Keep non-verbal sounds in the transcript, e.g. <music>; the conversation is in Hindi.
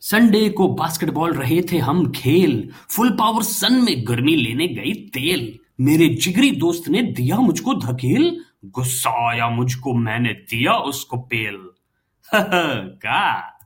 संडे को बास्केटबॉल रहे थे हम खेल। फुल पावर सन में गर्मी लेने गई तेल। मेरे जिगरी दोस्त ने दिया मुझको धकेल। गुस्सा आया मुझको, मैंने दिया उसको पेल। <laughs> हाँ, हाँ, का?